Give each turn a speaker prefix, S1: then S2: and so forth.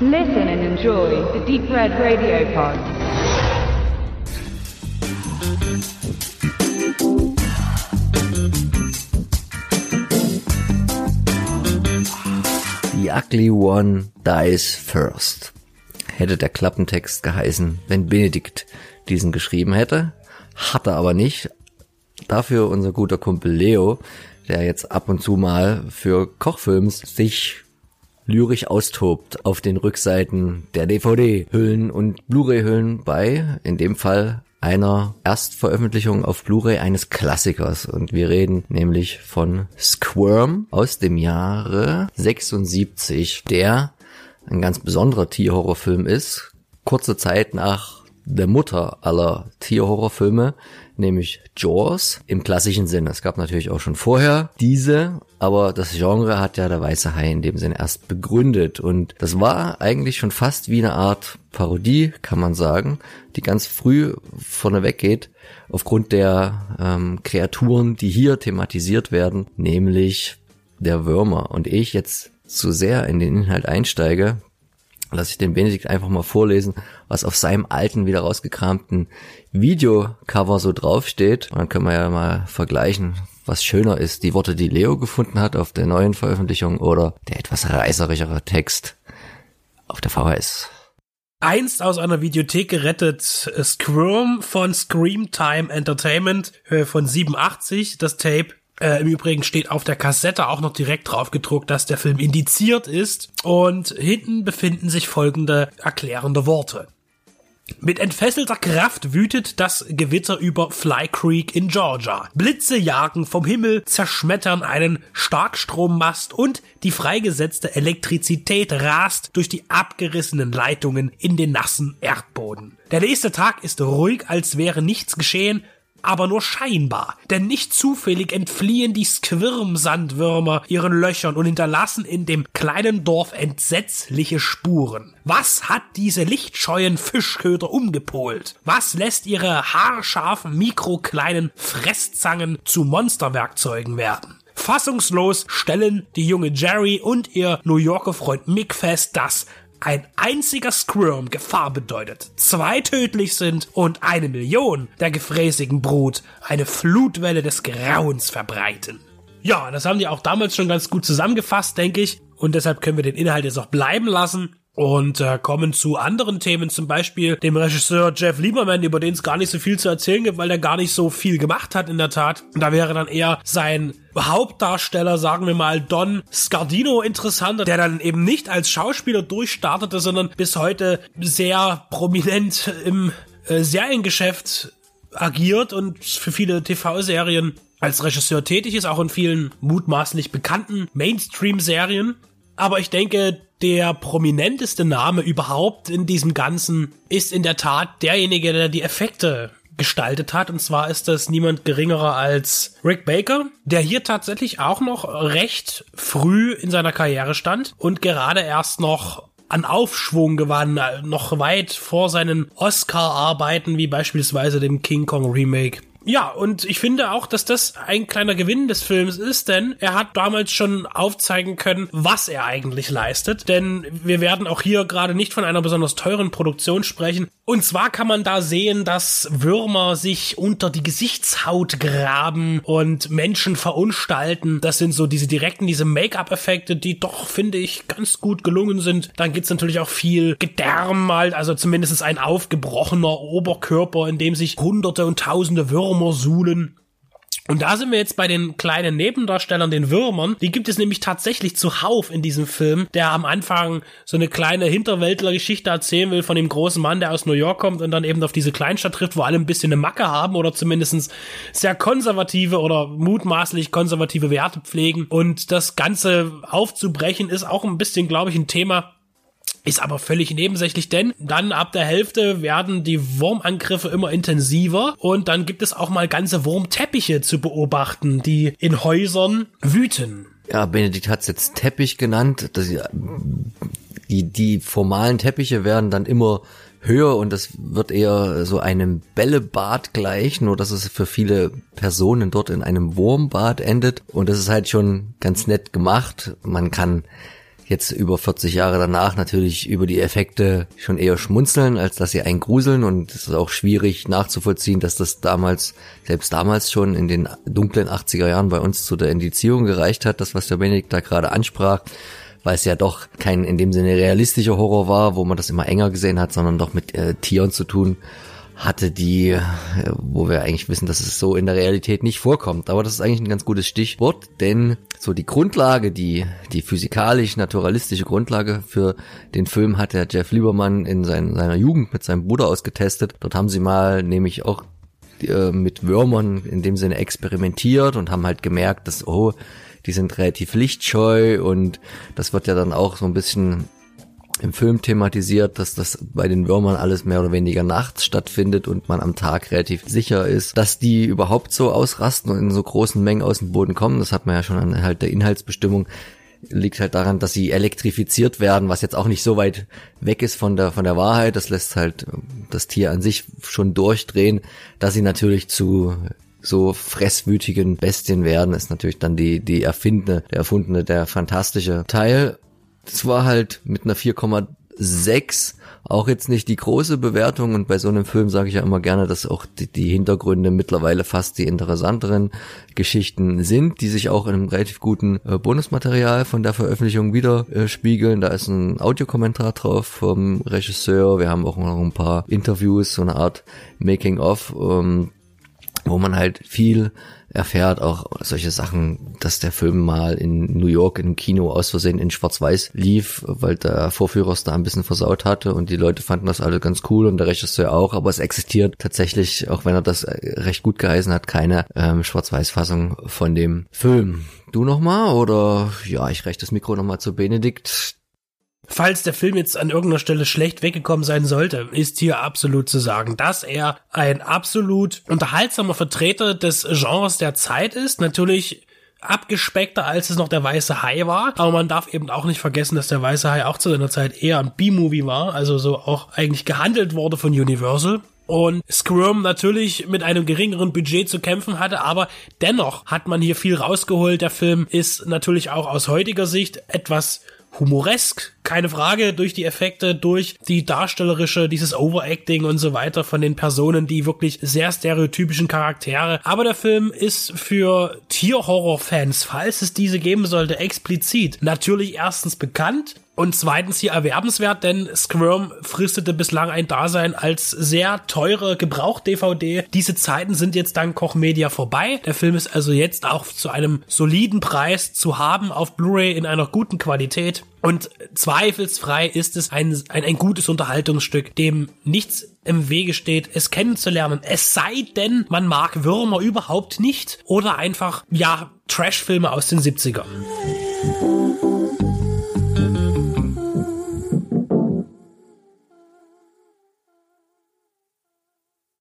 S1: Listen and enjoy the Deep Red Radio Pod.
S2: The Ugly One Dies First. Hätte der Klappentext geheißen, wenn Benedikt diesen geschrieben hätte. Hat er aber nicht. Dafür unser guter Kumpel Leo, der jetzt ab und zu mal für Kochfilms sich lyrisch austobt auf den Rückseiten der DVD-Hüllen und Blu-ray-Hüllen bei, in dem Fall einer Erstveröffentlichung auf Blu-ray eines Klassikers. Und wir reden nämlich von Squirm aus dem Jahre 76, der ein ganz besonderer Tierhorrorfilm ist. Kurze Zeit nach der Mutter aller Tierhorrorfilme, nämlich Jaws im klassischen Sinne. Es gab natürlich auch schon vorher diese, aber das Genre hat ja der Weiße Hai in dem Sinne erst begründet und das war eigentlich schon fast wie eine Art Parodie, kann man sagen, die ganz früh vorneweg geht aufgrund der ähm, Kreaturen, die hier thematisiert werden, nämlich der Würmer. Und ich jetzt zu sehr in den Inhalt einsteige, lasse ich den Benedikt einfach mal vorlesen, was auf seinem alten, wieder rausgekramten Videocover so draufsteht. Und dann können wir ja mal vergleichen, was schöner ist, die Worte, die Leo gefunden hat auf der neuen Veröffentlichung oder der etwas reißerischere Text auf der VHS.
S3: Einst aus einer Videothek gerettet Squirm von Scream Time Entertainment von 87, das Tape äh, Im Übrigen steht auf der Kassette auch noch direkt drauf gedruckt, dass der Film indiziert ist und hinten befinden sich folgende erklärende Worte. Mit entfesselter Kraft wütet das Gewitter über Fly Creek in Georgia. Blitze jagen vom Himmel, zerschmettern einen Starkstrommast und die freigesetzte Elektrizität rast durch die abgerissenen Leitungen in den nassen Erdboden. Der nächste Tag ist ruhig, als wäre nichts geschehen, aber nur scheinbar, denn nicht zufällig entfliehen die Squirm-Sandwürmer ihren Löchern und hinterlassen in dem kleinen Dorf entsetzliche Spuren. Was hat diese lichtscheuen Fischköder umgepolt? Was lässt ihre haarscharfen, mikrokleinen Fresszangen zu Monsterwerkzeugen werden? Fassungslos stellen die junge Jerry und ihr New Yorker Freund Mick fest, dass ein einziger Squirm Gefahr bedeutet, zwei tödlich sind und eine Million der gefräßigen Brut eine Flutwelle des Grauens verbreiten. Ja, das haben die auch damals schon ganz gut zusammengefasst, denke ich. Und deshalb können wir den Inhalt jetzt auch bleiben lassen und äh, kommen zu anderen Themen, zum Beispiel dem Regisseur Jeff Lieberman, über den es gar nicht so viel zu erzählen gibt, weil er gar nicht so viel gemacht hat in der Tat. Und da wäre dann eher sein Hauptdarsteller, sagen wir mal Don Scardino interessanter, der dann eben nicht als Schauspieler durchstartete, sondern bis heute sehr prominent im äh, Seriengeschäft agiert und für viele TV-Serien als Regisseur tätig ist, auch in vielen mutmaßlich bekannten Mainstream-Serien. Aber ich denke, der prominenteste Name überhaupt in diesem Ganzen ist in der Tat derjenige, der die Effekte gestaltet hat. Und zwar ist das niemand geringerer als Rick Baker, der hier tatsächlich auch noch recht früh in seiner Karriere stand und gerade erst noch an Aufschwung gewann, noch weit vor seinen Oscar-Arbeiten, wie beispielsweise dem King Kong Remake. Ja, und ich finde auch, dass das ein kleiner Gewinn des Films ist, denn er hat damals schon aufzeigen können, was er eigentlich leistet. Denn wir werden auch hier gerade nicht von einer besonders teuren Produktion sprechen. Und zwar kann man da sehen, dass Würmer sich unter die Gesichtshaut graben und Menschen verunstalten. Das sind so diese direkten, diese Make-up-Effekte, die doch, finde ich, ganz gut gelungen sind. Dann gibt's natürlich auch viel Gedärm halt, also zumindest ein aufgebrochener Oberkörper, in dem sich hunderte und tausende Würmer suhlen. Und da sind wir jetzt bei den kleinen Nebendarstellern, den Würmern. Die gibt es nämlich tatsächlich zuhauf in diesem Film, der am Anfang so eine kleine Hinterwäldler-Geschichte erzählen will von dem großen Mann, der aus New York kommt und dann eben auf diese Kleinstadt trifft, wo alle ein bisschen eine Macke haben oder zumindestens sehr konservative oder mutmaßlich konservative Werte pflegen. Und das Ganze aufzubrechen ist auch ein bisschen, glaube ich, ein Thema, ist aber völlig nebensächlich, denn dann ab der Hälfte werden die Wurmangriffe immer intensiver und dann gibt es auch mal ganze Wurmteppiche zu beobachten, die in Häusern wüten.
S2: Ja, Benedikt hat es jetzt Teppich genannt. Das, die, die formalen Teppiche werden dann immer höher und das wird eher so einem Bällebad gleich, nur dass es für viele Personen dort in einem Wurmbad endet und das ist halt schon ganz nett gemacht. Man kann jetzt über 40 Jahre danach natürlich über die Effekte schon eher schmunzeln, als dass sie einen gruseln und es ist auch schwierig nachzuvollziehen, dass das damals, selbst damals schon in den dunklen 80er Jahren bei uns zu der Indizierung gereicht hat, das was der Benedikt da gerade ansprach, weil es ja doch kein in dem Sinne realistischer Horror war, wo man das immer enger gesehen hat, sondern doch mit äh, Tieren zu tun hatte, die, äh, wo wir eigentlich wissen, dass es so in der Realität nicht vorkommt. Aber das ist eigentlich ein ganz gutes Stichwort, denn so die Grundlage, die, die physikalisch-naturalistische Grundlage für den Film hat der Jeff Liebermann in sein, seiner Jugend mit seinem Bruder ausgetestet. Dort haben sie mal nämlich auch äh, mit Würmern in dem Sinne experimentiert und haben halt gemerkt, dass, oh, die sind relativ lichtscheu und das wird ja dann auch so ein bisschen im Film thematisiert, dass das bei den Würmern alles mehr oder weniger nachts stattfindet und man am Tag relativ sicher ist, dass die überhaupt so ausrasten und in so großen Mengen aus dem Boden kommen. Das hat man ja schon an halt der Inhaltsbestimmung liegt halt daran, dass sie elektrifiziert werden, was jetzt auch nicht so weit weg ist von der von der Wahrheit. Das lässt halt das Tier an sich schon durchdrehen, dass sie natürlich zu so fresswütigen Bestien werden, ist natürlich dann die die erfindene, der erfundene, der fantastische Teil. Das war halt mit einer 4,6 auch jetzt nicht die große Bewertung und bei so einem Film sage ich ja immer gerne, dass auch die, die, Hintergründe mittlerweile fast die interessanteren Geschichten sind, die sich auch in einem relativ guten äh, Bonusmaterial von der Veröffentlichung widerspiegeln. Da ist ein Audiokommentar drauf vom Regisseur. Wir haben auch noch ein paar Interviews, so eine Art Making-of, ähm, wo man halt viel erfährt auch solche Sachen, dass der Film mal in New York im Kino aus Versehen in Schwarz-Weiß lief, weil der Vorführer es da ein bisschen versaut hatte und die Leute fanden das alle ganz cool und der Regisseur auch, aber es existiert tatsächlich, auch wenn er das recht gut geheißen hat, keine ähm, Schwarz-Weiß-Fassung von dem Film. Du nochmal oder ja, ich reiche das Mikro nochmal zu Benedikt.
S3: Falls der Film jetzt an irgendeiner Stelle schlecht weggekommen sein sollte, ist hier absolut zu sagen, dass er ein absolut unterhaltsamer Vertreter des Genres der Zeit ist. Natürlich abgespeckter, als es noch der Weiße Hai war. Aber man darf eben auch nicht vergessen, dass der Weiße Hai auch zu seiner Zeit eher ein B-Movie war, also so auch eigentlich gehandelt wurde von Universal. Und Squirm natürlich mit einem geringeren Budget zu kämpfen hatte, aber dennoch hat man hier viel rausgeholt. Der Film ist natürlich auch aus heutiger Sicht etwas humoresk, keine Frage, durch die Effekte, durch die darstellerische, dieses Overacting und so weiter von den Personen, die wirklich sehr stereotypischen Charaktere. Aber der Film ist für Tierhorror-Fans, falls es diese geben sollte, explizit natürlich erstens bekannt und zweitens hier erwerbenswert, denn Squirm fristete bislang ein Dasein als sehr teure Gebrauch-DVD. Diese Zeiten sind jetzt dank Koch Media vorbei. Der Film ist also jetzt auch zu einem soliden Preis zu haben auf Blu-ray in einer guten Qualität. Und zweifelsfrei ist es ein, ein, ein gutes Unterhaltungsstück, dem nichts im Wege steht, es kennenzulernen. Es sei denn, man mag Würmer überhaupt nicht oder einfach, ja, Trashfilme aus den 70ern.